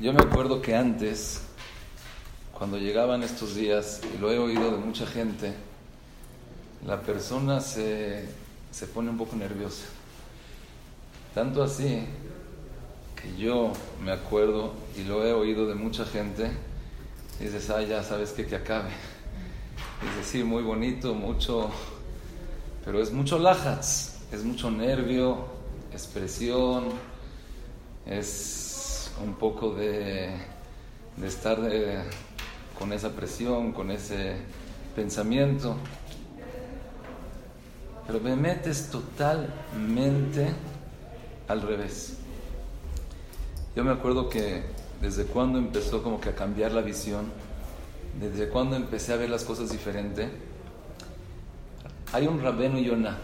Yo me acuerdo que antes, cuando llegaban estos días, y lo he oído de mucha gente, la persona se, se pone un poco nerviosa. Tanto así que yo me acuerdo y lo he oído de mucha gente, y dices, ah, ya sabes que que acabe. Es decir, muy bonito, mucho, pero es mucho lajats, es mucho nervio, expresión, es un poco de, de estar con esa presión, con ese pensamiento. Pero me metes totalmente al revés. Yo me acuerdo que desde cuando empezó como que a cambiar la visión, desde cuando empecé a ver las cosas diferente, hay un Rabeno Yonah.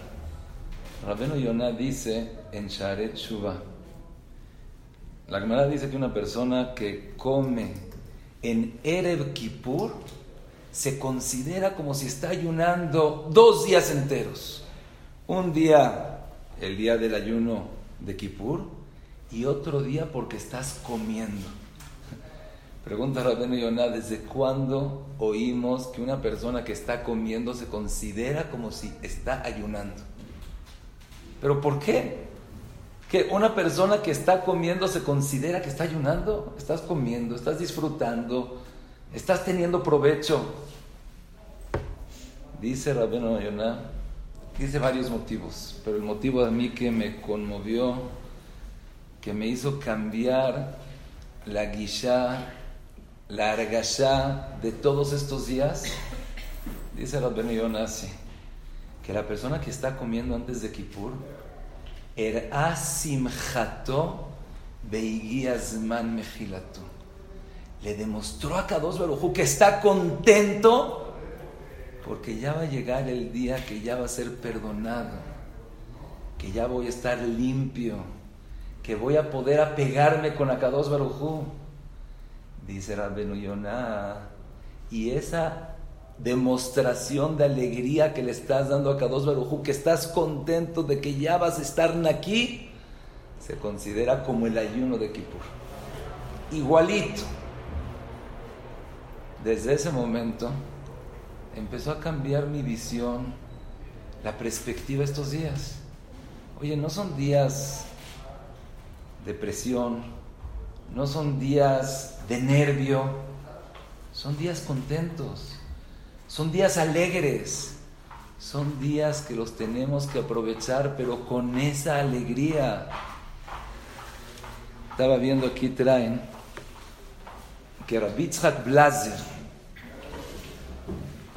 Rabeno Yonah dice en Sharet Shuvah, la Gemara dice que una persona que come en Erev Kippur se considera como si está ayunando dos días enteros. Un día, el día del ayuno de Kippur, y otro día porque estás comiendo. Pregunta Rabeno Yonah, ¿desde cuándo oímos que una persona que está comiendo se considera como si está ayunando? ¿Pero por qué? Que una persona que está comiendo se considera que está ayunando. Estás comiendo, estás disfrutando, estás teniendo provecho. Dice Rabino Yonah, dice varios motivos, pero el motivo de mí que me conmovió, que me hizo cambiar la guisha, la argashá de todos estos días, dice Rabino Yonah así, que la persona que está comiendo antes de Kippur, Er mejilato. Le demostró a Kadosh Barujú que está contento porque ya va a llegar el día que ya va a ser perdonado, que ya voy a estar limpio, que voy a poder apegarme con Akados Barujú. Dice Rabbenu Yonah, y esa demostración de alegría que le estás dando a Kadosh Barujú, que estás contento de que ya vas a estar aquí, se considera como el ayuno de Kippur. Igualito. Desde ese momento empezó a cambiar mi visión, la perspectiva estos días. Oye, no son días de presión, no son días de nervio, son días contentos son días alegres, son días que los tenemos que aprovechar, pero con esa alegría. Estaba viendo aquí, traen que Rabitzhak Blazer,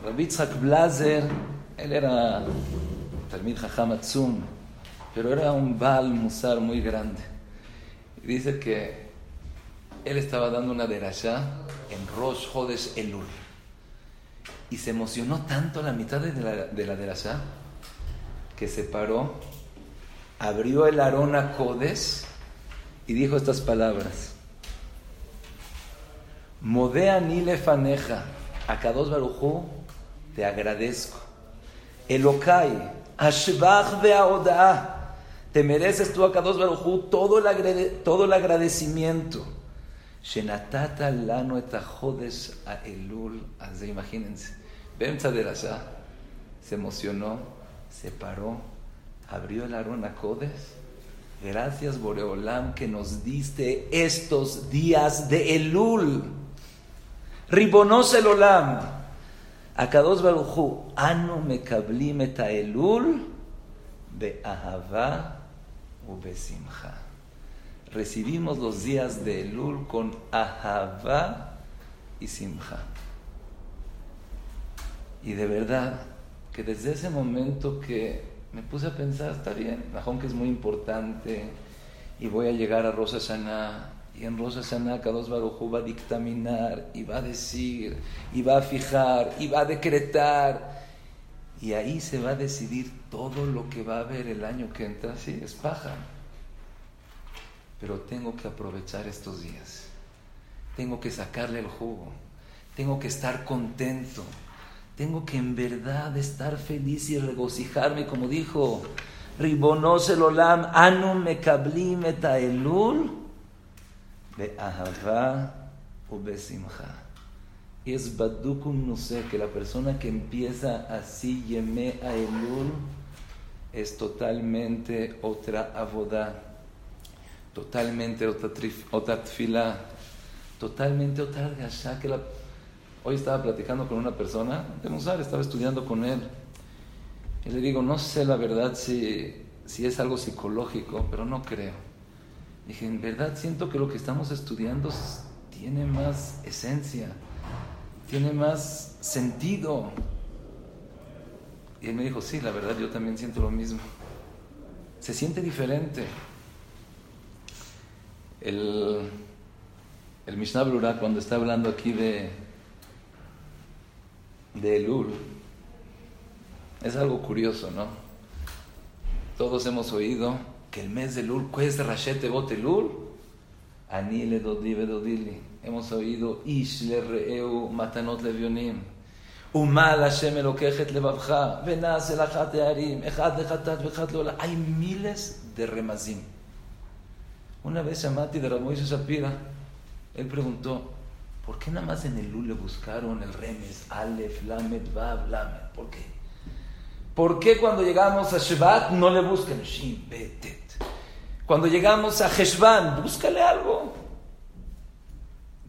Rabitzhak Blazer, él era Talmid Jajam pero era un Baal Musar muy grande. Dice que él estaba dando una derashá en Rosh Hodesh Elul y se emocionó tanto a la mitad de la, de la que se paró, abrió el arona Codes y dijo estas palabras. Modea nile faneja, Akados Barujú, te agradezco. Elokai, Ashbach Oda, te mereces tú, Akados Barujú, todo el, todo el agradecimiento. Shenatata lano etajodes a elul, imagínense. Bemsa de se emocionó, se paró, abrió el arona Codes. Gracias, Boreolam, que nos diste estos días de Elul. Ribonos el Olam. Akados Baruchu, Anu mekablim et Elul, be'ahava u besimcha recibimos los días de Elul con Ahava y Simcha. Y de verdad que desde ese momento que me puse a pensar, está bien, que es muy importante y voy a llegar a Rosa Sana y en Rosa Sana Kadosh Baruj va a dictaminar y va a decir y va a fijar y va a decretar y ahí se va a decidir todo lo que va a haber el año que entra. Sí, es paja pero tengo que aprovechar estos días. Tengo que sacarle el jugo. Tengo que estar contento. Tengo que en verdad estar feliz y regocijarme, como dijo Ribonos el Olam, Anum Mekablim elul, Be'ahava o besimcha. Es badukum no sé, que la persona que empieza así, yeme a elul, es totalmente otra aboda, totalmente otra, otra totalmente otra gasha que la... Hoy estaba platicando con una persona de Musar, estaba estudiando con él. Y le digo, no sé la verdad si, si es algo psicológico, pero no creo. Dije, en verdad siento que lo que estamos estudiando tiene más esencia, tiene más sentido. Y él me dijo, sí, la verdad yo también siento lo mismo. Se siente diferente. El, el Mishnah Brura, cuando está hablando aquí de, de Elul, es algo curioso, ¿no? Todos hemos oído que el mes de Elul, es Rashete Bot Elul? Anile Dodi Dodili. Hemos oído Ish le Reeu Matanot Levionim. ומה להשם אלוקיך את לבבך, ונעשה לך תארים, אחד לחטאת ואחד לעולם. Hay miles de remazim. Una vez Amati de Ramoy Shapira, él preguntó, ¿por qué nada más en el Lul le buscaron el remes, Aleph, Lamed, Vav, Lamed? ¿Por qué? ¿Por qué cuando llegamos a Shevat no le buscan Shin, Betet? Cuando llegamos a Heshvan, búscale algo.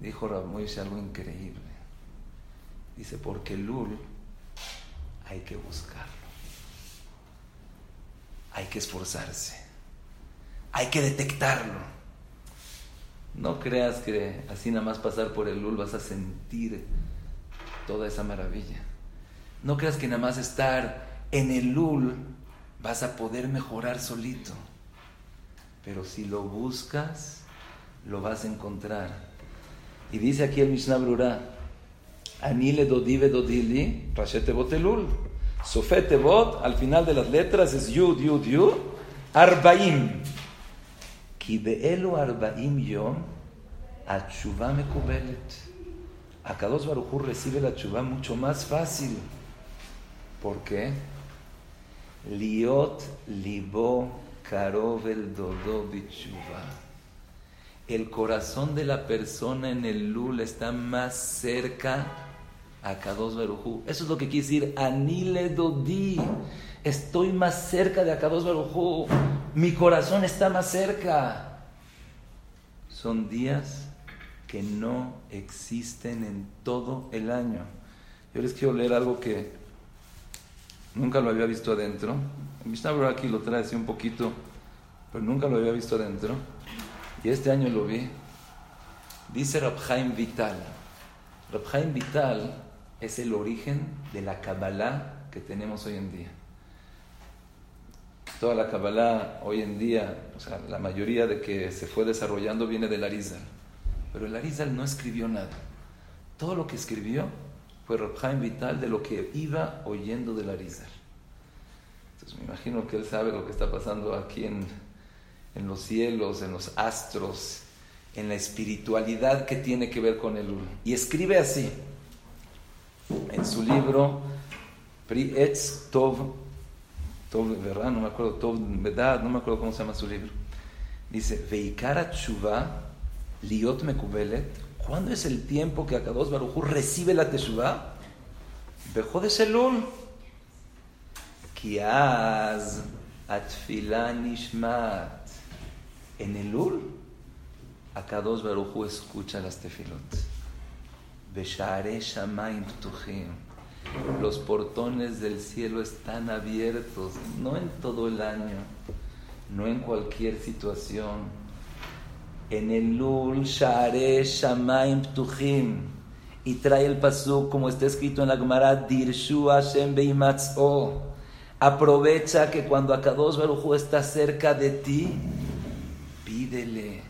Dijo Ramoy algo increíble. Dice, porque Lul hay que buscarlo. Hay que esforzarse. Hay que detectarlo. No creas que así nada más pasar por el Lul vas a sentir toda esa maravilla. No creas que nada más estar en el Lul vas a poder mejorar solito. Pero si lo buscas, lo vas a encontrar. Y dice aquí el Mishnah Brura, Ani le dodi dodili, rashete botelul. Sofete bot, al final de las letras es yud, yud, yud, arbaim. Ki beelu arbaim yom, achuva mekubelet. Akados Baruchur recibe la chuva mucho más fácil. ¿Por qué? Liot libo karovel dodo bichuva. El corazón de la persona en el lul está más cerca a Akados Barujú. Eso es lo que quiere decir Anile Dodi. Estoy más cerca de Akados Barujú. Mi corazón está más cerca. Son días que no existen en todo el año. Yo les quiero leer algo que nunca lo había visto adentro. Mishnah aquí lo trae así un poquito, pero nunca lo había visto adentro. Y este año lo vi. Dice Rabhaim Vital. Rabhaim Vital es el origen de la Kabbalah que tenemos hoy en día. Toda la Kabbalah hoy en día, o sea, la mayoría de que se fue desarrollando viene del Arizal. Pero el Arizal no escribió nada. Todo lo que escribió fue Rabhaim Vital de lo que iba oyendo del Arizal. Entonces me imagino que él sabe lo que está pasando aquí en, en los cielos, en los astros, en la espiritualidad que tiene que ver con el Y escribe así en su libro Pri Etz Tov, Tov, ¿verdad? No me acuerdo, Tov, ¿verdad? No me acuerdo cómo se llama su libro. Dice, Veikara Tshuva, Liot Mekubelet, ¿cuándo es el tiempo que Akados Barujú recibe la Teshuvah? Bejo de Selul. Kiaz Atfila Nishmat. En el Ul, Akados Barujú escucha las tefilot. Los portones del cielo están abiertos, no en todo el año, no en cualquier situación. En el Lul Share Shamaim Ptuchim. Y trae el pasuk como está escrito en la Gemara, Dirshu Hashem Beimatz'o. Aprovecha que cuando Akados Baruj está cerca de ti, pídele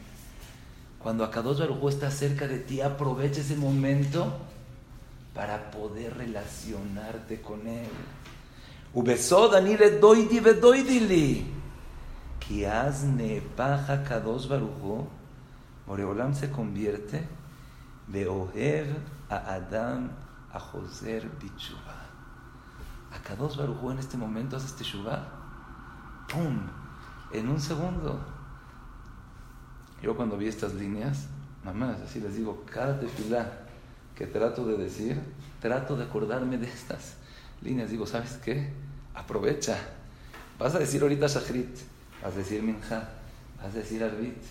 cuando Akadosh Baruj está cerca de ti, aprovecha ese momento para poder relacionarte con él. Vedoidili. Kiazne paja Kadosh Baruj Moreolam se convierte Beohev a Adam a Joser Bichuba. Akadosh Baruj en este momento hace este Shubá. ¡Pum! En un segundo yo cuando vi estas líneas, mamás, así les digo, cada tefilá que trato de decir, trato de acordarme de estas líneas. Digo, ¿sabes qué? Aprovecha. Vas a decir ahorita Shachrit, vas a decir Minja, vas a decir Arbit.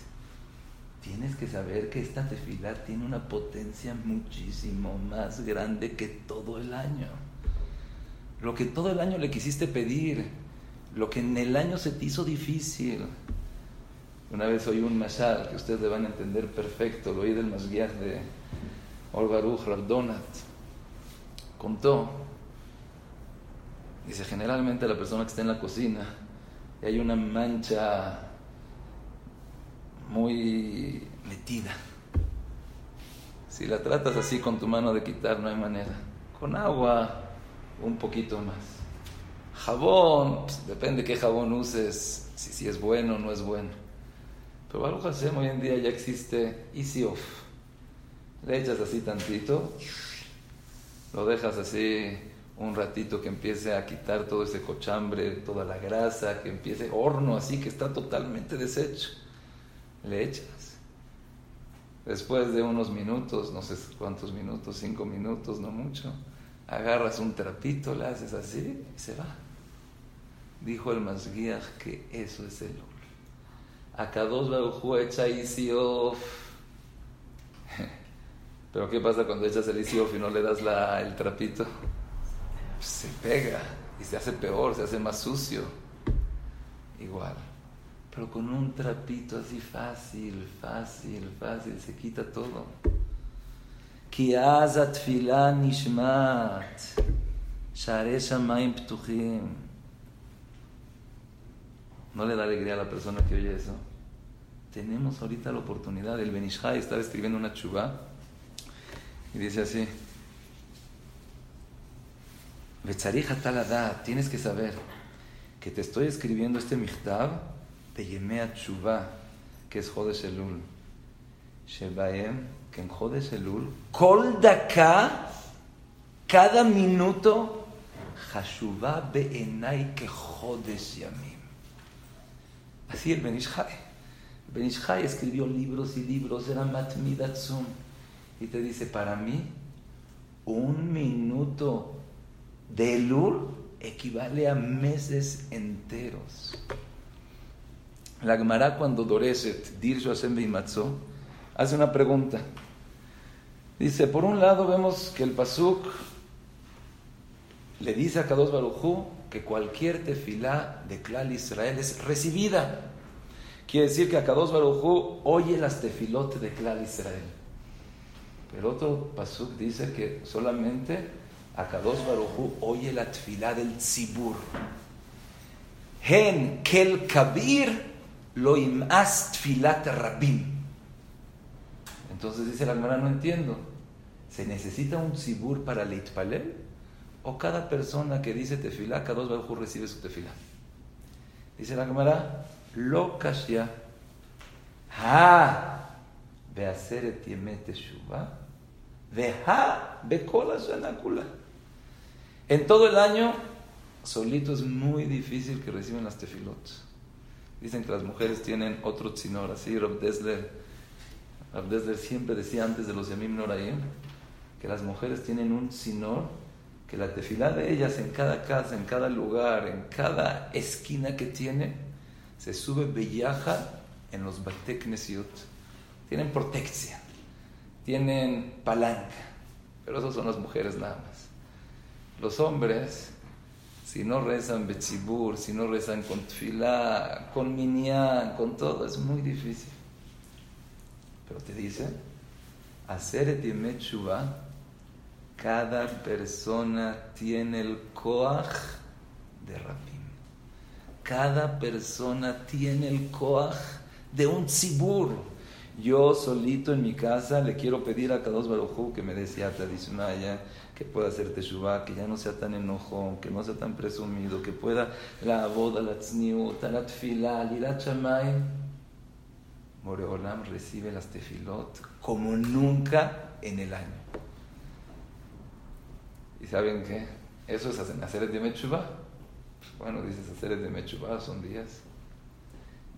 Tienes que saber que esta tefilá tiene una potencia muchísimo más grande que todo el año. Lo que todo el año le quisiste pedir, lo que en el año se te hizo difícil. Una vez oí un mashal que ustedes le van a entender perfecto, lo oí del masguiaj de Orbaruch Rabdonat. Contó, dice, generalmente la persona que está en la cocina y hay una mancha muy metida. Si la tratas así con tu mano de quitar, no hay manera. Con agua, un poquito más. Jabón, pues, depende qué jabón uses, si, si es bueno o no es bueno. Pero Baruch Hashem hoy en día ya existe Easy Off. Le echas así tantito, lo dejas así un ratito que empiece a quitar todo ese cochambre, toda la grasa, que empiece horno así que está totalmente deshecho. Le echas. Después de unos minutos, no sé cuántos minutos, cinco minutos, no mucho, agarras un trapito, le haces así y se va. Dijo el Masguiach que eso es el Acá dos echa Isiof. Pero ¿qué pasa cuando echas el Isiof y no le das la, el trapito? se pega y se hace peor, se hace más sucio. Igual. Pero con un trapito así fácil, fácil, fácil, se quita todo. nishmat, ¿No le da alegría a la persona que oye eso? Tenemos ahorita la oportunidad. El Benishai está escribiendo una chuba y dice así: tienes que saber que te estoy escribiendo este Michtav de Yemea Chuba, que es Jodesh Elul. Shebaem, que en Jodesh Elul, Kol Daka, cada minuto, Hashuba Beenai que Jodesh Yamim. Así el Benishai. Benishai escribió libros y libros, era Matmidatzum. Y te dice, para mí, un minuto de Elul equivale a meses enteros. La Gemara cuando Doreset, Dir Hashem hace una pregunta. Dice, por un lado vemos que el Pasuk le dice a Kadosh Barujú que cualquier tefilá de Klal Israel es recibida. Quiere decir que Akados Barujú oye las tefilot de Klal Israel. Pero otro pasuk dice que solamente Akados Barujú oye la tefilá del tzibur. Hen kel kabir lo imas tfilat rabim. Entonces dice la hermana, no entiendo. ¿Se necesita un tzibur para leitpalel? o cada persona que dice tefilá, cada dos Baruj recibe su tefilá. Dice la Gemara, lo kashya, ha, beaseret yemet teshuva, veha, bekola shanakula. En todo el año, solito es muy difícil que reciban las tefilot. Dicen que las mujeres tienen otro tzinor, así Rob Desler, siempre decía antes de los Yamim Noraim, que las mujeres tienen un tzinor que la tefilá de ellas en cada casa, en cada lugar, en cada esquina que tiene, se sube bellaja en los bateknesiut. Tienen protección, tienen palanca, pero eso son las mujeres nada más. Los hombres, si no rezan betzibur, si no rezan con tefilá, con minyan, con todo, es muy difícil. Pero te dice, hacer et cada persona tiene el koach de Rabim. Cada persona tiene el koach de un tzibur. Yo solito en mi casa le quiero pedir a Kadosh Baruj que me dé siata ya que pueda hacer teshuvah, que ya no sea tan enojón, que no sea tan presumido, que pueda la boda, la tzniut, la tfila, la chamay. Moreolam recibe las tefilot como nunca en el año. ¿Y saben qué? Eso es hacer de Mechuba. Bueno, dices hacer de Mechuba, son días.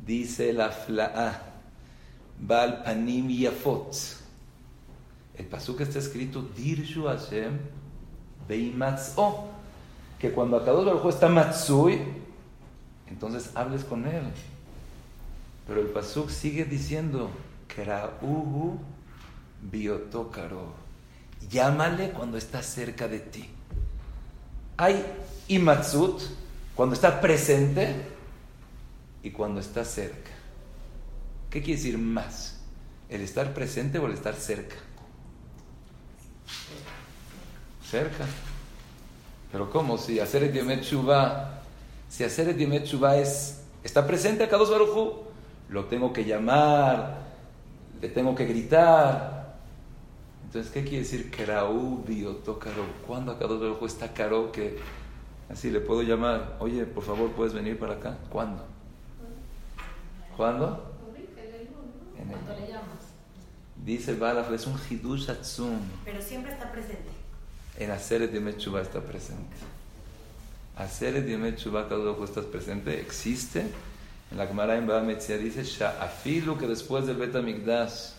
Dice la Fla'a, Baal Panim Yafot. El pasuk está escrito Dirshu Hashem Beimatzó. Que cuando Akadosh Baruj está Matsui, entonces hables con él. Pero el pasuk sigue diciendo Krauhu Biotokaro. Llámale cuando está cerca de ti. Hay Imatsut cuando está presente y cuando está cerca. ¿Qué quiere decir más? ¿El estar presente o el estar cerca? Cerca. Pero ¿cómo? Si hacer el Yemet si hacer el Yemet es, está presente acá dos Barujú, lo tengo que llamar, le tengo que gritar. Entonces, ¿qué quiere decir Keraú Biotokaro? ¿Cuándo acá dos Barujú está caro que así le puedo llamar? Oye, por favor, ¿puedes venir para acá? ¿Cuándo? ¿Cuándo? Cuando le llamas. Dice Balaf, es un hidush Pero siempre está presente. En hacer de Mechuba está presente. Hacer de Mechuba, cada estás presente, existe. En la Gemara en Baba Metzia dice, Sha'afilu, que después del Betamigdash,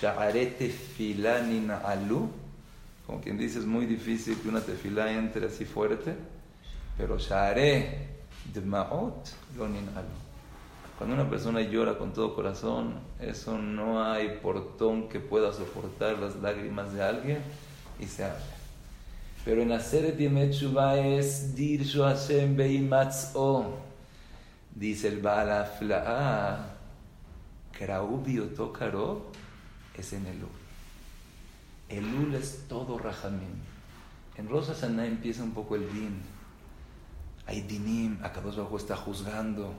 Sha'arete filanin alu, como quien dice, es muy difícil que una tefilá entre así fuerte, pero Sha'are dmaot lonin alu. Cuando una persona llora con todo corazón, eso no hay portón que pueda soportar las lágrimas de alguien y se habla. Pero en hacer Yemetsuba es Dirshu Hashem Beimatz'o. Dice el Balafla'a, Kraubi Otokaro es en Elul. Elul es todo Rahamim. En Rosa Saná empieza un poco el din. Hay dinim, Akadosh Bajo está juzgando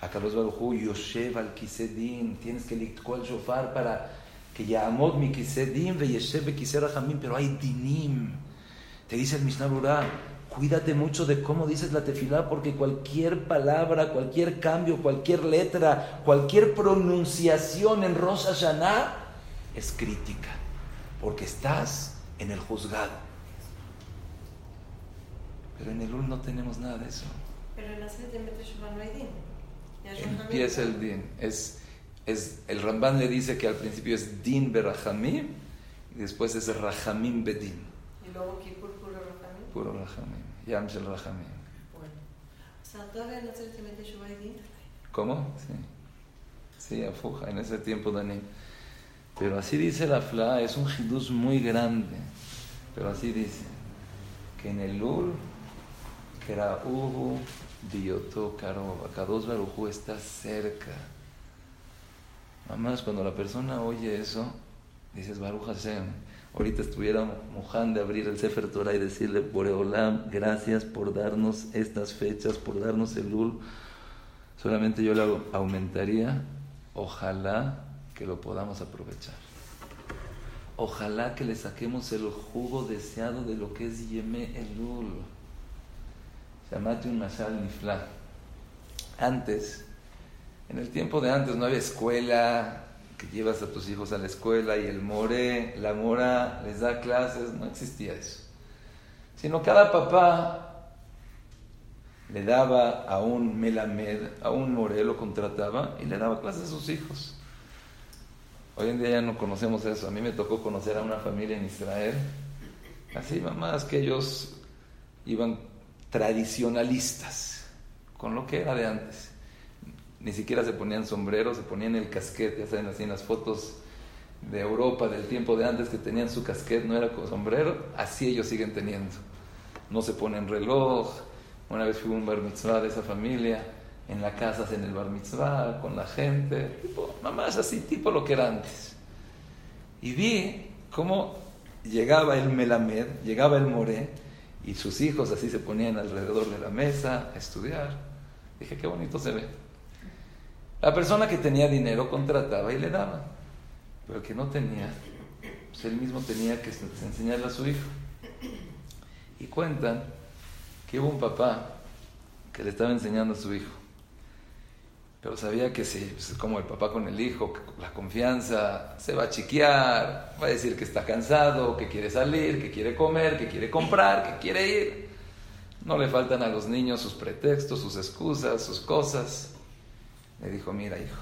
Akadosh Baruj Yoshev al Kisedin, tienes que litkó el shofar para que Yamod mi Kisedin ve Yeshev Rachamim, pero hay dinim. Te dice el Mishnah Burah, cuídate mucho de cómo dices la tefilá, porque cualquier palabra, cualquier cambio, cualquier letra, cualquier pronunciación en Rosh Hashanah es crítica, porque estás en el juzgado. Pero en el UL no tenemos nada de eso. Pero en la de no hay din empieza el din. Es, es, el Ramban le dice que al principio es din berachamim y después es rachamim bedin. ¿Y luego aquí puro rachamim? Puro rachamim. Yam shel rachamim. Bueno. O sea, todavía no se mete din. ¿Cómo? Sí. Sí, afuja, en ese tiempo Danim. Pero así dice la Fla, es un hindús muy grande. Pero así dice, que en el Ur, que era Uhu, Dioto Karo, Kadosh Barujú está cerca. Mamás, cuando la persona oye eso, dices Baruch Hashem. Ahorita estuviera mojando de abrir el Sefer Torah y decirle, Boreolam, gracias por darnos estas fechas, por darnos el Lul. Solamente yo le aumentaría, ojalá que lo podamos aprovechar. Ojalá que le saquemos el jugo deseado de lo que es Yeme Elul. Llamate un Mashal Nifla. Antes, en el tiempo de antes no había escuela, que llevas a tus hijos a la escuela y el more, la mora les da clases, no existía eso. Sino cada papá le daba a un melamed, a un more, lo contrataba y le daba clases a sus hijos. Hoy en día ya no conocemos eso. A mí me tocó conocer a una familia en Israel, así mamás que ellos iban tradicionalistas, con lo que era de antes. Ni siquiera se ponían sombreros, se ponían el casquete, ya saben, así en las fotos de Europa del tiempo de antes que tenían su casquete, no era con sombrero, así ellos siguen teniendo. No se ponen reloj. Una vez fui a un bar mitzvah de esa familia, en la casa en el bar mitzvah, con la gente, tipo, mamás así, tipo lo que era antes. Y vi cómo llegaba el melamed, llegaba el moré, y sus hijos así se ponían alrededor de la mesa a estudiar. Dije, qué bonito se ve. La persona que tenía dinero contrataba y le daba, pero que no tenía, pues él mismo tenía que enseñarle a su hijo. Y cuentan que hubo un papá que le estaba enseñando a su hijo. Pero sabía que si, pues, como el papá con el hijo, la confianza se va a chiquear, va a decir que está cansado, que quiere salir, que quiere comer, que quiere comprar, que quiere ir. No le faltan a los niños sus pretextos, sus excusas, sus cosas. Le dijo, mira hijo,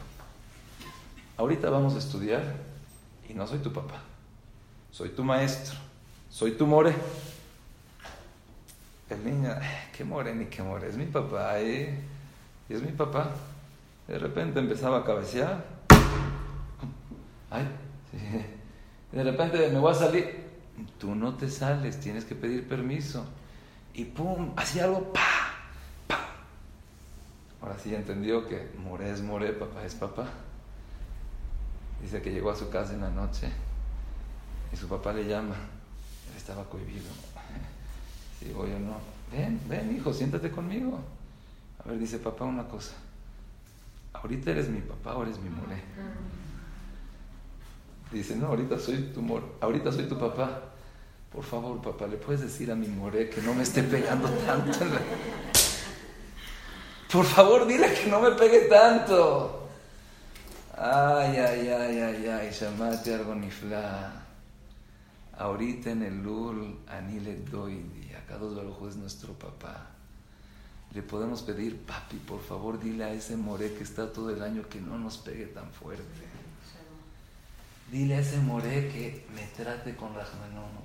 ahorita vamos a estudiar y no soy tu papá, soy tu maestro, soy tu more. El niño, qué more ni qué more, es mi papá, ¿eh? Y es mi papá. De repente empezaba a cabecear. Ay, De repente me voy a salir. Tú no te sales, tienes que pedir permiso. Y pum, hacía algo, pa, pa. Ahora sí entendió que more es more, papá es papá. Dice que llegó a su casa en la noche y su papá le llama. Él estaba cohibido. Digo yo, no. Ven, ven, hijo, siéntate conmigo. A ver, dice papá una cosa. Ahorita eres mi papá, ahora eres mi more. Dice, no, ahorita soy tu more, ahorita soy tu papá. Por favor, papá, ¿le puedes decir a mi more que no me esté pegando tanto? Por favor, dile que no me pegue tanto. Ay, ay, ay, ay, ay, llamate algo nifla. Ahorita en el Lul, Anile Doidi, acá dos es nuestro papá. Le podemos pedir, papi, por favor, dile a ese more que está todo el año que no nos pegue tan fuerte. Dile a ese more que me trate con Rahmanot.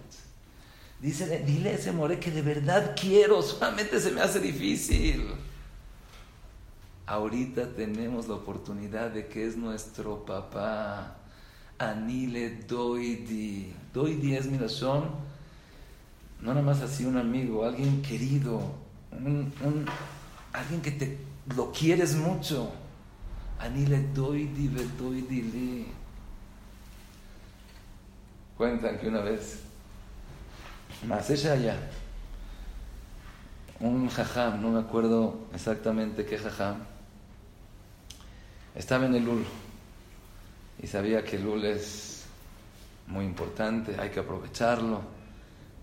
Dice, dile a ese more que de verdad quiero, solamente se me hace difícil. Ahorita tenemos la oportunidad de que es nuestro papá. Anile Doidi. Doidi es mi razón. No nada más así un amigo, alguien querido, un, alguien que te lo quieres mucho. Anile Doidi Doidi Li. Cuentan que una vez, más ella allá, un jajam, no me acuerdo exactamente qué jajam, estaba en el Lul y sabía que el Lul es muy importante, hay que aprovecharlo,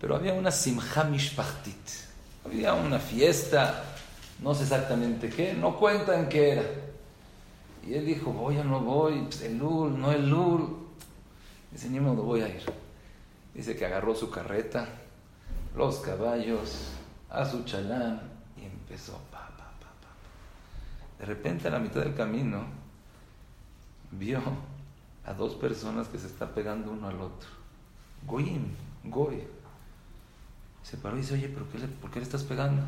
pero había una simcha mishpachtit, había una fiesta, no sé exactamente qué, no cuentan qué era. Y él dijo, voy o no voy, pues el Lul, no el Lul. Dice, ni modo, voy a ir. Dice que agarró su carreta, los caballos, a su chalán y empezó. Pa, pa, pa, de repente, a la mitad del camino, vio a dos personas que se están pegando uno al otro. Goyim, Goy. Se paró y dice, oye, ¿pero qué le, ¿por qué le estás pegando?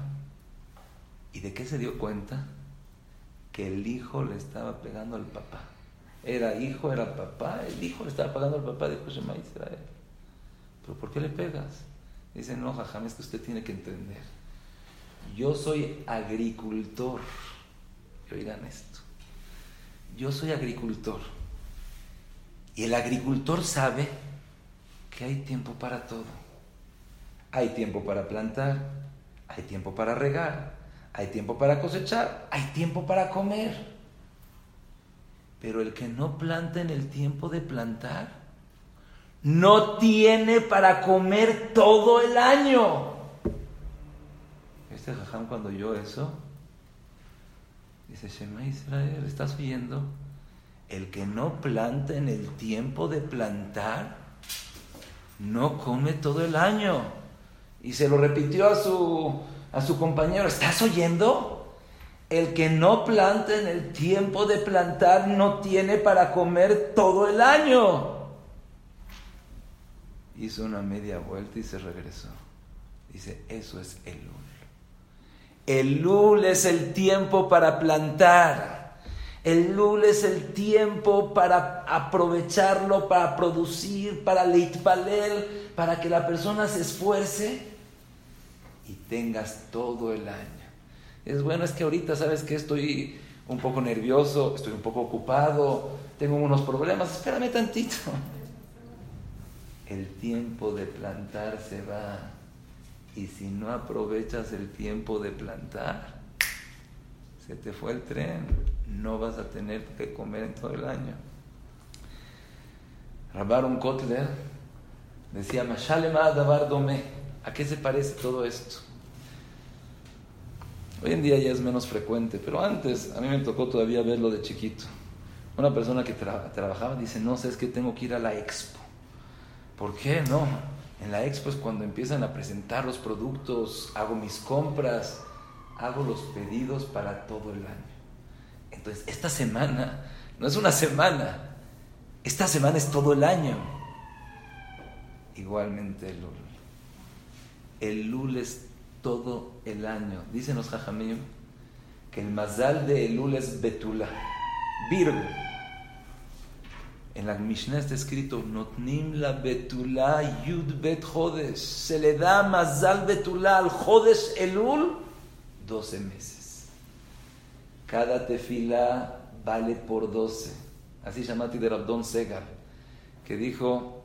¿Y de qué se dio cuenta? Que el hijo le estaba pegando al papá. Era hijo, era papá, el hijo le estaba pegando al papá, dijo Shema Israel. ¿Pero por qué le pegas? Dice, no, jajam, es que usted tiene que entender. Yo soy agricultor. Oigan esto. Yo soy agricultor. Y el agricultor sabe que hay tiempo para todo. Hay tiempo para plantar, hay tiempo para regar, hay tiempo para cosechar, hay tiempo para comer. Pero el que no planta en el tiempo de plantar, no tiene para comer todo el año. Este jajam cuando oyó eso, dice, Shema Israel, ¿estás oyendo? El que no planta en el tiempo de plantar, no come todo el año. Y se lo repitió a su, a su compañero, ¿estás oyendo? El que no planta en el tiempo de plantar no tiene para comer todo el año hizo una media vuelta y se regresó. Dice, eso es el. El lul es el tiempo para plantar. El lul es el tiempo para aprovecharlo, para producir, para leitpalel, para que la persona se esfuerce tengas todo el año. Es bueno, es que ahorita sabes que estoy un poco nervioso, estoy un poco ocupado, tengo unos problemas, espérame tantito el tiempo de plantar se va. Y si no aprovechas el tiempo de plantar, se te fue el tren, no vas a tener que comer en todo el año. Rabaron Kotler decía, ¿A qué se parece todo esto? Hoy en día ya es menos frecuente, pero antes a mí me tocó todavía verlo de chiquito. Una persona que trabajaba dice, no sé, es que tengo que ir a la expo. ¿Por qué no? En la expo es cuando empiezan a presentar los productos, hago mis compras, hago los pedidos para todo el año. Entonces, esta semana no es una semana, Esta semana es todo el año. Igualmente el Lul. El Lul es todo el año. Dicen los Jajamim que el mazal de Elul es Betula, Virgo. En la Mishnah está escrito, Notnim la Betula Yud Bet Jodes. Se le da mazal Betula al Jodes Elul 12 meses. Cada tefila vale por 12. Así llamati de Rabdon Segar, que dijo,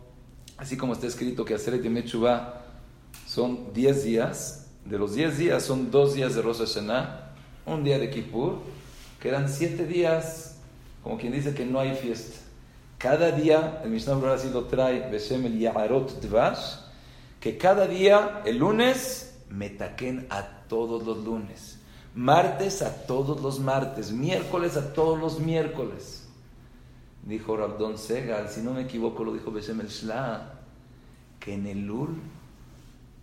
así como está escrito que hacer el son 10 días, de los 10 días son 2 días de Rosh Hashanah, un día de Kippur, quedan 7 días, como quien dice que no hay fiesta. Cada día, el Mishnah Brura así lo trae, Beshem el Yaharot Dvash, que cada día, el lunes, metaquen a todos los lunes, martes a todos los martes, miércoles a todos los miércoles. Dijo Rabdon Segal, si no me equivoco, lo dijo Beshem el Shla, que en el Lul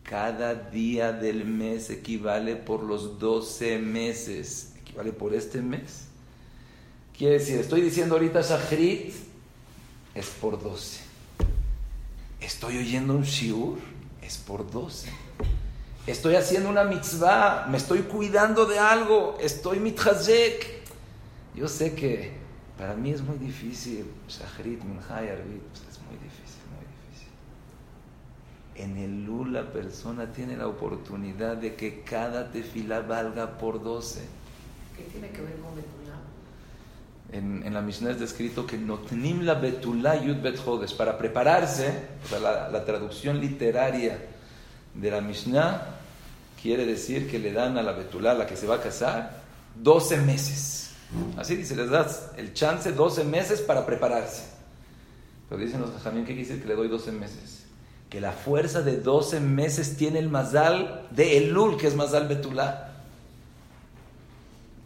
cada día del mes equivale por los 12 meses. Equivale por este mes. Quiere decir, estoy diciendo ahorita Shachrit, es por 12. Estoy oyendo un shiur, es por 12. Estoy haciendo una mitzvah, me estoy cuidando de algo, estoy mitzvah. Yo sé que para mí es muy difícil, Shachrit, Minhay, Arvit, pues es muy difícil. En el Lul la persona tiene la oportunidad de que cada tefila valga por 12. ¿Qué tiene que ver con Betulá? En, en la Mishnah es descrito que Notnim la Betulá Yud Bet Jodes. Para prepararse, o sea, la, la traducción literaria de la Mishnah quiere decir que le dan a la Betulá, la que se va a casar, 12 meses. Así dice, les das el chance 12 meses para prepararse. Pero dicen los jajamín, ¿qué quiere decir que le doy 12 meses? Que la fuerza de 12 meses tiene el mazal de Elul, que es mazal Betulá.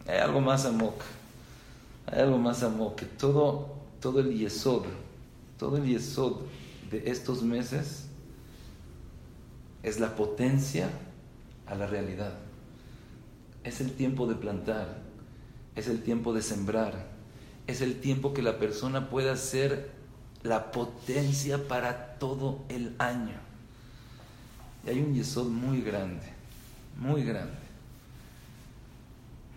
Hay algo más amok. Hay algo más amok. Que todo, todo el yesod, todo el yesod de estos meses es la potencia a la realidad. Es el tiempo de plantar es el tiempo de sembrar, es el tiempo que la persona pueda ser la potencia para todo el año. Y hay un yesod muy grande, muy grande.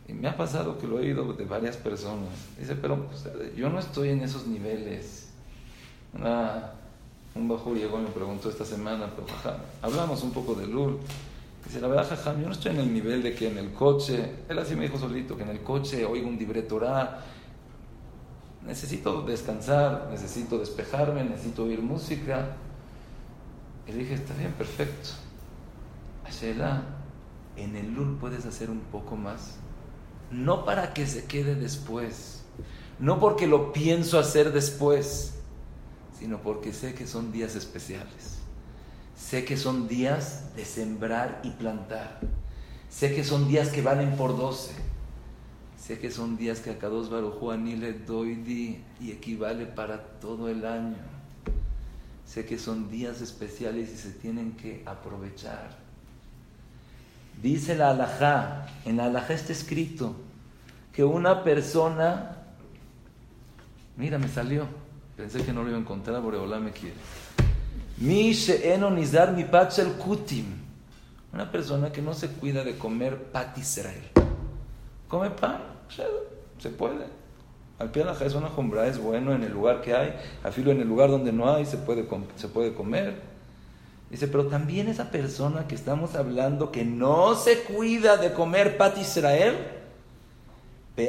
Y me ha pasado que lo he oído de varias personas. Dice, pero yo no estoy en esos niveles. un bajo llegó y me preguntó esta semana, pero hablamos un poco de Lul. Dice, la verdad, jajam, yo no estoy en el nivel de que en el coche, él así me dijo solito, que en el coche oigo un libretorá, necesito descansar, necesito despejarme, necesito oír música. Y le dije, está bien, perfecto. Ashela, en el LUL puedes hacer un poco más. No para que se quede después, no porque lo pienso hacer después, sino porque sé que son días especiales. Sé que son días de sembrar y plantar. Sé que son días que valen por doce. Sé que son días que a Kadosh Baruj le doy di y equivale para todo el año. Sé que son días especiales y se tienen que aprovechar. Dice la alajá, en la alajá está escrito que una persona, mira, me salió, pensé que no lo iba a encontrar, Boreolá me quiere. Mi she'eno nizar mi el kutim. Una persona que no se cuida de comer pat Israel. Come pan, se puede. Al pie la es una jumbra, es bueno en el lugar que hay, afilo en el lugar donde no hay, se puede, se puede comer. Dice, pero también esa persona que estamos hablando que no se cuida de comer pat Israel. Que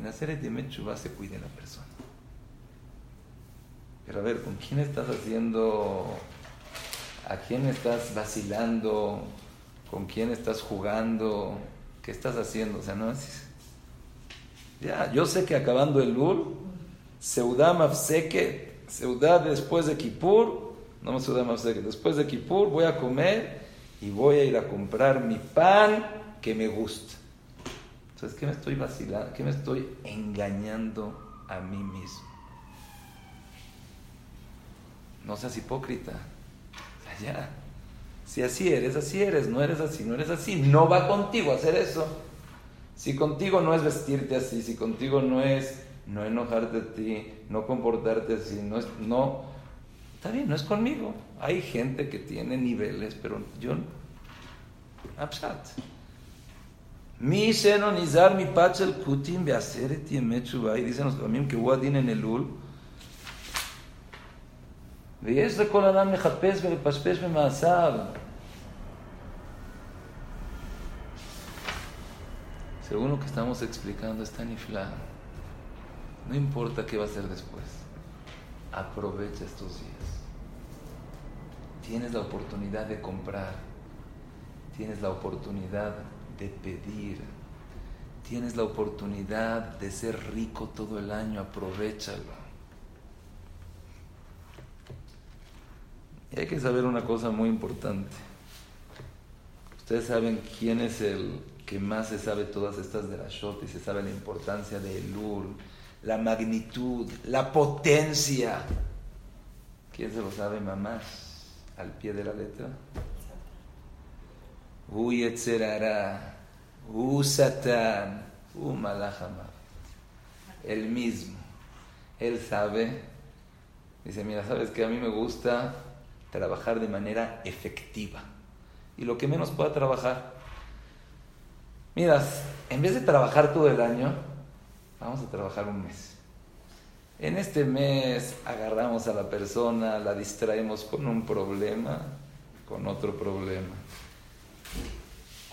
en aseret yemet se cuide la persona. Pero a ver, ¿con quién estás haciendo? ¿A quién estás vacilando? ¿Con quién estás jugando? ¿Qué estás haciendo? O sea, no es... Ya, yo sé que acabando el Lul, Seudá Mafseke, Seudá después de Kippur, no Seudá Mafseke, después de Kippur voy a comer y voy a ir a comprar mi pan que me gusta. Entonces, ¿qué me estoy vacilando? ¿Qué me estoy engañando a mí mismo? no seas hipócrita. ya. Si así eres, así eres. No eres así, no eres así. No va contigo hacer eso. Si contigo no es vestirte así, si contigo no es no enojarte a ti, no comportarte así, no es, no, está bien, no es conmigo. Hay gente que tiene niveles, pero yo, absat. Mi seno nizar mi pachel kutim beaseret yemet y dicen los también que huadin en el ul. ויש לכל אדם לחפש ולפשפש במעשיו. Según lo que estamos explicando, está nifla. No importa qué va a ser después. Aprovecha estos días. Tienes la oportunidad de comprar. Tienes la oportunidad de pedir. Tienes la oportunidad de ser rico todo el año. Aprovechalo. Y hay que saber una cosa muy importante. Ustedes saben quién es el que más se sabe todas estas de la y se sabe la importancia de Elul, la magnitud, la potencia. ¿Quién se lo sabe mamás al pie de la letra? Uy, etcétera, u Satán, u. El mismo. Él sabe. Dice, mira, sabes que a mí me gusta trabajar de manera efectiva. Y lo que menos pueda trabajar. Mira, en vez de trabajar todo el año, vamos a trabajar un mes. En este mes agarramos a la persona, la distraemos con un problema, con otro problema,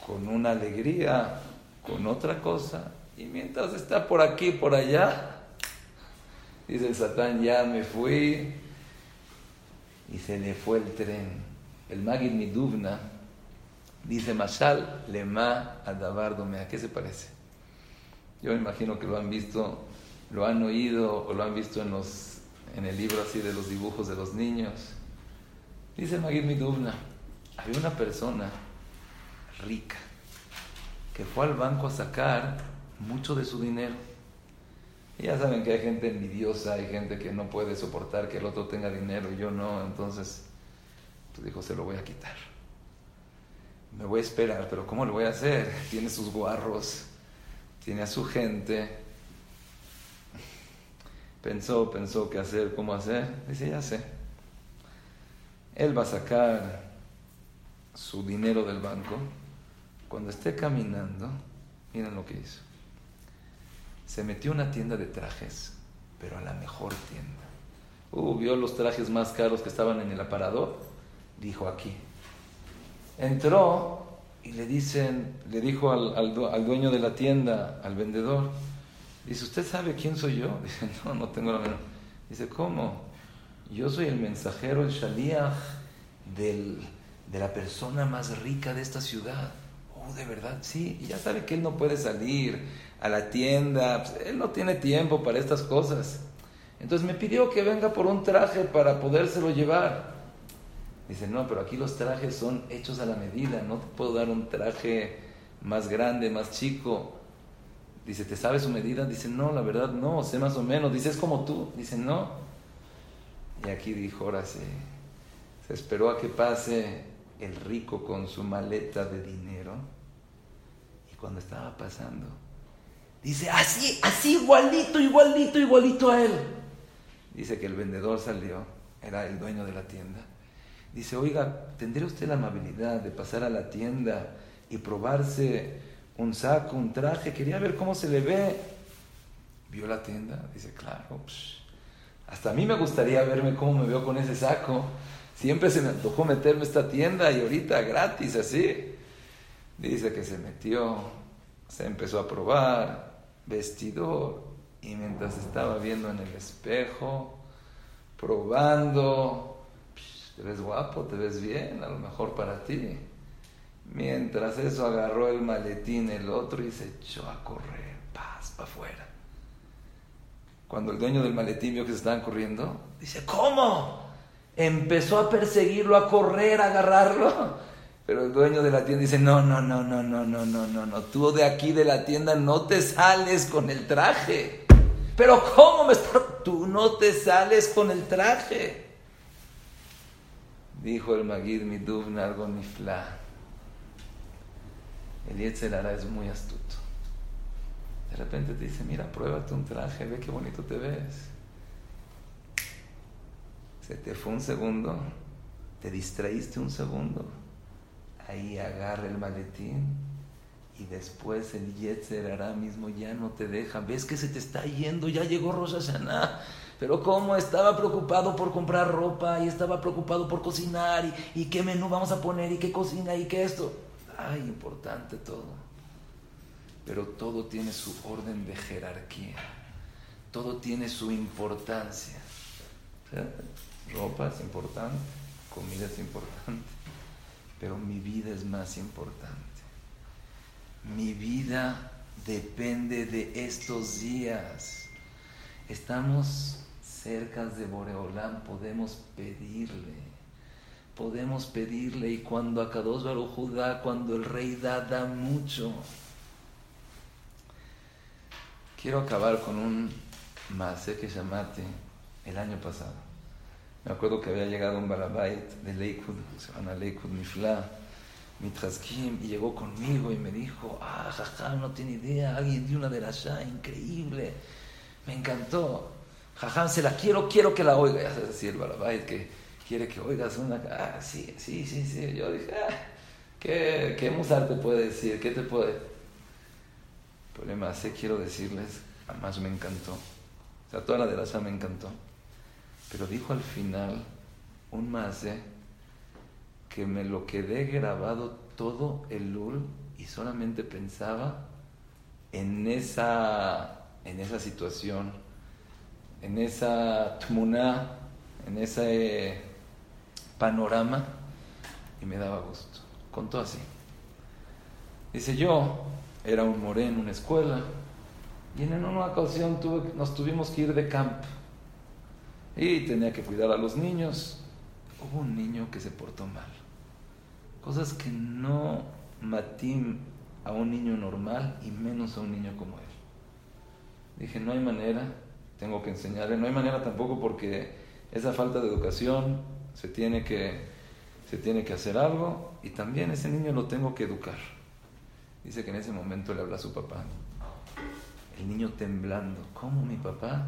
con una alegría, con otra cosa. Y mientras está por aquí, por allá, dice el Satán, ya me fui, y se le fue el tren. El Magid Miduvna dice Mashal Lema Adabar ¿A qué se parece? Yo imagino que lo han visto, lo han oído o lo han visto en, los, en el libro así de los dibujos de los niños. Dice el Magid Miduvna, había una persona rica que fue al banco a sacar mucho de su dinero y ya saben que hay gente envidiosa, hay gente que no puede soportar que el otro tenga dinero y yo no, entonces pues dijo, se lo voy a quitar. Me voy a esperar, pero ¿cómo lo voy a hacer? Tiene sus guarros, tiene a su gente. Pensó, pensó qué hacer, cómo hacer. Dice, ya sé. Él va a sacar su dinero del banco. Cuando esté caminando, miren lo que hizo se metió a una tienda de trajes, pero a la mejor tienda. Uh, vio los trajes más caros que estaban en el aparador, dijo aquí. Entró y le dicen, le dijo al, al, dueño de la tienda, al vendedor, dice, ¿usted sabe quién soy yo? Dice, no, no tengo la menor. Dice, ¿cómo? Yo soy el mensajero, el shaliach del, de la persona más rica de esta ciudad. Oh, de verdad, sí. Y ya sabe que él no puede salir a la tienda. Pues, él no tiene tiempo para estas cosas. Entonces me pidió que venga por un traje para podérselo llevar. Dice, no, pero aquí los trajes son hechos a la medida. No te puedo dar un traje más grande, más chico. Dice, ¿te sabes su medida? Dice, no, la verdad no, sé más o menos. Dice, es como tú. Dice, no. Y aquí dijo, ahora. Se esperó a que pase el rico con su maleta de dinero. Y cuando estaba pasando, Dice, así, así, igualito, igualito, igualito a él. Dice que el vendedor salió, era el dueño de la tienda. Dice, oiga, ¿tendría usted la amabilidad de pasar a la tienda y probarse un saco, un traje? Quería ver cómo se le ve. ¿Vio la tienda? Dice, claro, hasta a mí me gustaría verme cómo me veo con ese saco. Siempre se me antojó meterme a esta tienda y ahorita gratis, así. Dice que se metió, se empezó a probar, vestidor y mientras estaba viendo en el espejo, probando, te ves guapo, te ves bien, a lo mejor para ti. Mientras eso agarró el maletín el otro y se echó a correr, paz, para afuera. Cuando el dueño del maletín vio que se estaban corriendo, dice, ¿cómo? Empezó a perseguirlo, a correr, a agarrarlo. Pero el dueño de la tienda dice, no, no, no, no, no, no, no, no, no, tú de aquí de la tienda no te sales con el traje. Pero ¿cómo me está? Tú no te sales con el traje. Dijo el Magid Miduvn algo nifla. El Yetzerara es muy astuto. De repente te dice, mira, pruébate un traje, ve qué bonito te ves. Se te fue un segundo, te distraíste un segundo. Ahí agarra el maletín y después el Yetzer hará mismo ya no te deja. Ves que se te está yendo, ya llegó Rosh Hashanah. Pero como estaba preocupado por comprar ropa y estaba preocupado por cocinar y, y qué menú vamos a poner y qué cocina y qué esto. Ay, importante todo pero todo tiene su orden de jerarquía, todo tiene su importancia. ropa es importante, comida es importante, pero mi vida es más importante. Mi vida depende de estos días. Estamos cerca de Boreolán, podemos pedirle podemos pedirle y cuando Akados Baruj da, cuando el rey da, da mucho. Quiero acabar con un Maase que llamaste el año pasado. Me acuerdo que había llegado un Barabait de Leikud, se llama Leikud Mifla, Mitraskim, y llegó conmigo y me dijo, ah, jaja, no tiene idea, alguien dio una de las ya, increíble, me encantó. Jajam, se la quiero, quiero que la oiga. Ya sabes, el Barabait que quiere que oigas una. Ah, sí, sí, sí, sí. Yo dije, ah, ¿qué, qué Musar te puede decir? ¿Qué te puede.? problema sé, quiero decirles, además me encantó. O sea, toda la de la me encantó. Pero dijo al final un mase que me lo quedé grabado todo el lul y solamente pensaba en esa, en esa situación, en esa tmuna, en ese panorama y me daba gusto. Contó así. Dice yo, era un moreno en una escuela y en una ocasión tuve, nos tuvimos que ir de camp y tenía que cuidar a los niños. Hubo un niño que se portó mal. Cosas que no matim a un niño normal y menos a un niño como él. Dije, no hay manera, tengo que enseñarle, no hay manera tampoco porque esa falta de educación se tiene que, se tiene que hacer algo y también ese niño lo tengo que educar. Dice que en ese momento le habla a su papá. El niño temblando. ¿Cómo mi papá?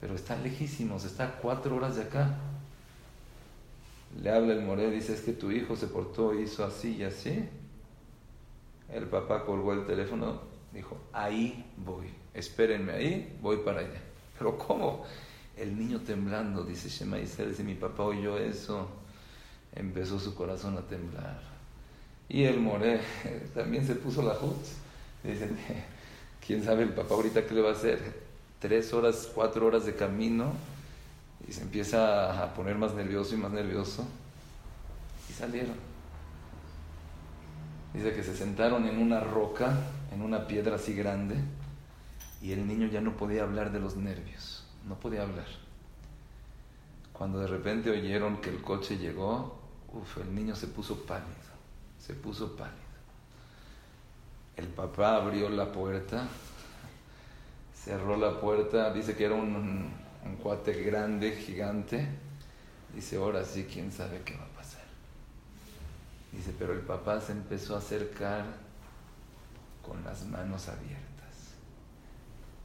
Pero está lejísimos, está cuatro horas de acá. Le habla el moré, dice, es que tu hijo se portó, hizo así y así. El papá colgó el teléfono, dijo, ahí voy, espérenme ahí, voy para allá. Pero ¿cómo? El niño temblando, dice Shema Israel, dice, mi papá oyó eso, empezó su corazón a temblar. Y el More también se puso la hut. Dicen, quién sabe el papá ahorita qué le va a hacer. Tres horas, cuatro horas de camino y se empieza a poner más nervioso y más nervioso. Y salieron. Dice que se sentaron en una roca, en una piedra así grande, y el niño ya no podía hablar de los nervios, no podía hablar. Cuando de repente oyeron que el coche llegó, uf, el niño se puso pálido se puso pálido. El papá abrió la puerta, cerró la puerta, dice que era un, un, cuate grande, gigante. Dice, ahora sí, quién sabe qué va a pasar. Dice, pero el papá se empezó a acercar con las manos abiertas.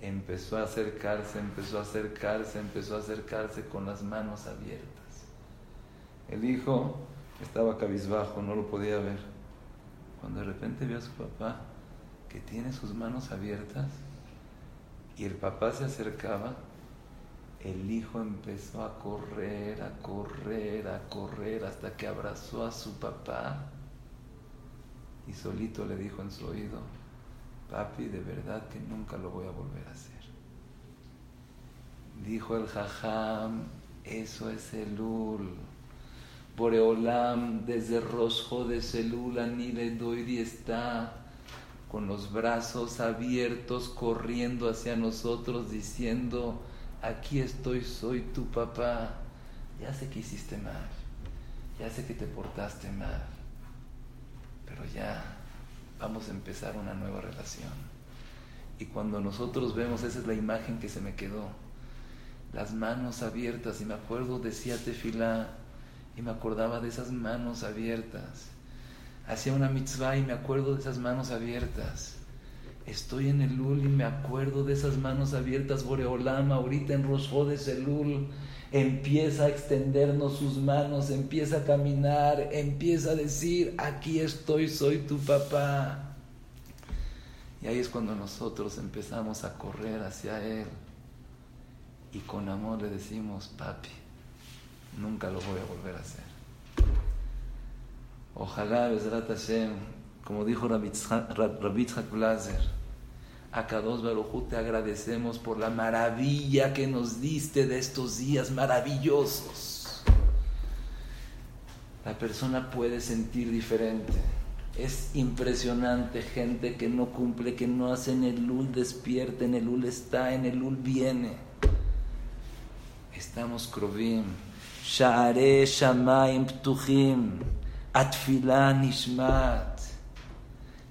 Empezó a acercarse, empezó a acercarse, empezó a acercarse con las manos abiertas. El hijo estaba cabizbajo, no lo podía ver. Cuando de repente vio a su papá que tiene sus manos abiertas y el papá se acercaba, el hijo empezó a correr, a correr, a correr hasta que abrazó a su papá y solito le dijo en su oído, papi, de verdad que nunca lo voy a volver a hacer. Dijo el jajam, eso es el ul. Boreolam desde Rosjo de Celula Niledoidi está con los brazos abiertos corriendo hacia nosotros diciendo, aquí estoy, soy tu papá. Ya sé que hiciste mal, ya sé que te portaste mal, pero ya vamos a empezar una nueva relación. Y cuando nosotros vemos, esa es la imagen que se me quedó, las manos abiertas, y me acuerdo, decía Tefilá, y me acordaba de esas manos abiertas. Hacía una mitzvah y me acuerdo de esas manos abiertas. Estoy en el Lul y me acuerdo de esas manos abiertas, Boreolama, ahorita en Rosjodes el Lul. Empieza a extendernos sus manos, empieza a caminar, empieza a decir, aquí estoy, soy tu papá. Y ahí es cuando nosotros empezamos a correr hacia Él. Y con amor le decimos, papi, nunca lo voy a volver a hacer. Ojalá, Bezrat Hashem, como dijo Rabitzhak Blazer, a Kadosh Barujú te agradecemos por la maravilla que nos diste de estos días maravillosos. La persona puede sentir diferente. Es impresionante gente que no cumple, que no hace en el Lul, despierta, en el Lul está, en el Lul viene. Estamos krovim. Sha'are shamayim ptuchim. Atfilah nishmat.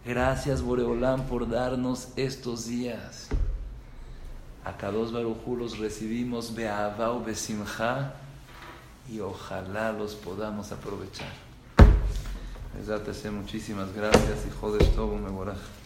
Gracias, Boreolán, por darnos estos días. A Kados Barujú los recibimos Be'avá o Besimha y ojalá los podamos aprovechar. Muchísimas gracias, hijo de Tobo Meboraj.